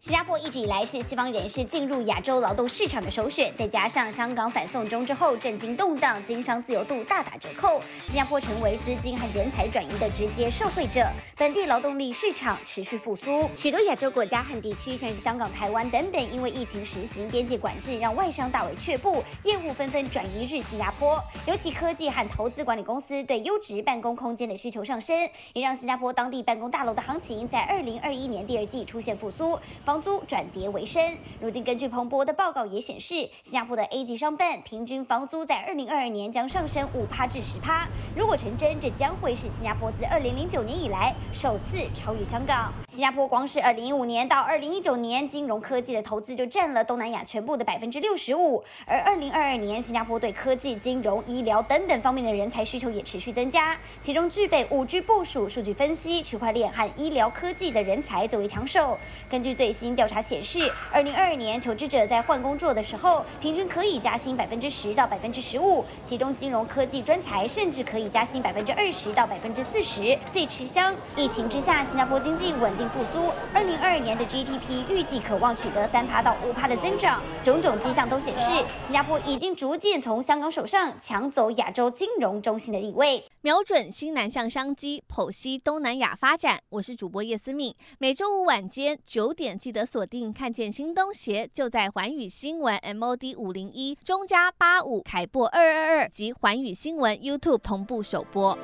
新加坡一直以来是西方人士进入亚洲劳动市场的首选，再加上香港反送中之后政经动荡，经商自由度大打折扣，新加坡成为资金和人才转移的直接受惠者。本地劳动力市场持续复苏，许多亚洲国家和地区，像是香港、台湾等等，因为疫情实行边界管制，让外商大为却步，业务纷纷转移至新加坡。尤其科技和投资管理公司对优质办公空间的需求上升，也让新加坡当地办公大楼的行情在二零二一年第二季出现复苏。房租转跌为升。如今，根据彭博的报告也显示，新加坡的 A 级商办平均房租在二零二二年将上升五趴至十趴。如果成真，这将会是新加坡自二零零九年以来首次超越香港。新加坡光是二零一五年到二零一九年，金融科技的投资就占了东南亚全部的百分之六十五。而二零二二年，新加坡对科技、金融、医疗等等方面的人才需求也持续增加，其中具备五 G 部署、数据分析、区块链和医疗科技的人才最为抢手。根据最新经调查。显示，二零二二年求职者在换工作的时候，平均可以加薪百分之十到百分之十五，其中金融科技专才甚至可以加薪百分之二十到百分之四十。最吃香，疫情之下，新加坡经济稳定复苏，二零二二年的 GDP 预计可望取得三趴到五趴的增长。种种迹象都显示，新加坡已经逐渐从香港手上抢走亚洲金融中心的地位。瞄准新南向商机，剖析东南亚发展。我是主播叶思敏，每周五晚间九点记记得锁定。看见新东邪就在环宇新闻 MOD 五零一中加八五凯播二二二及环宇新闻 YouTube 同步首播。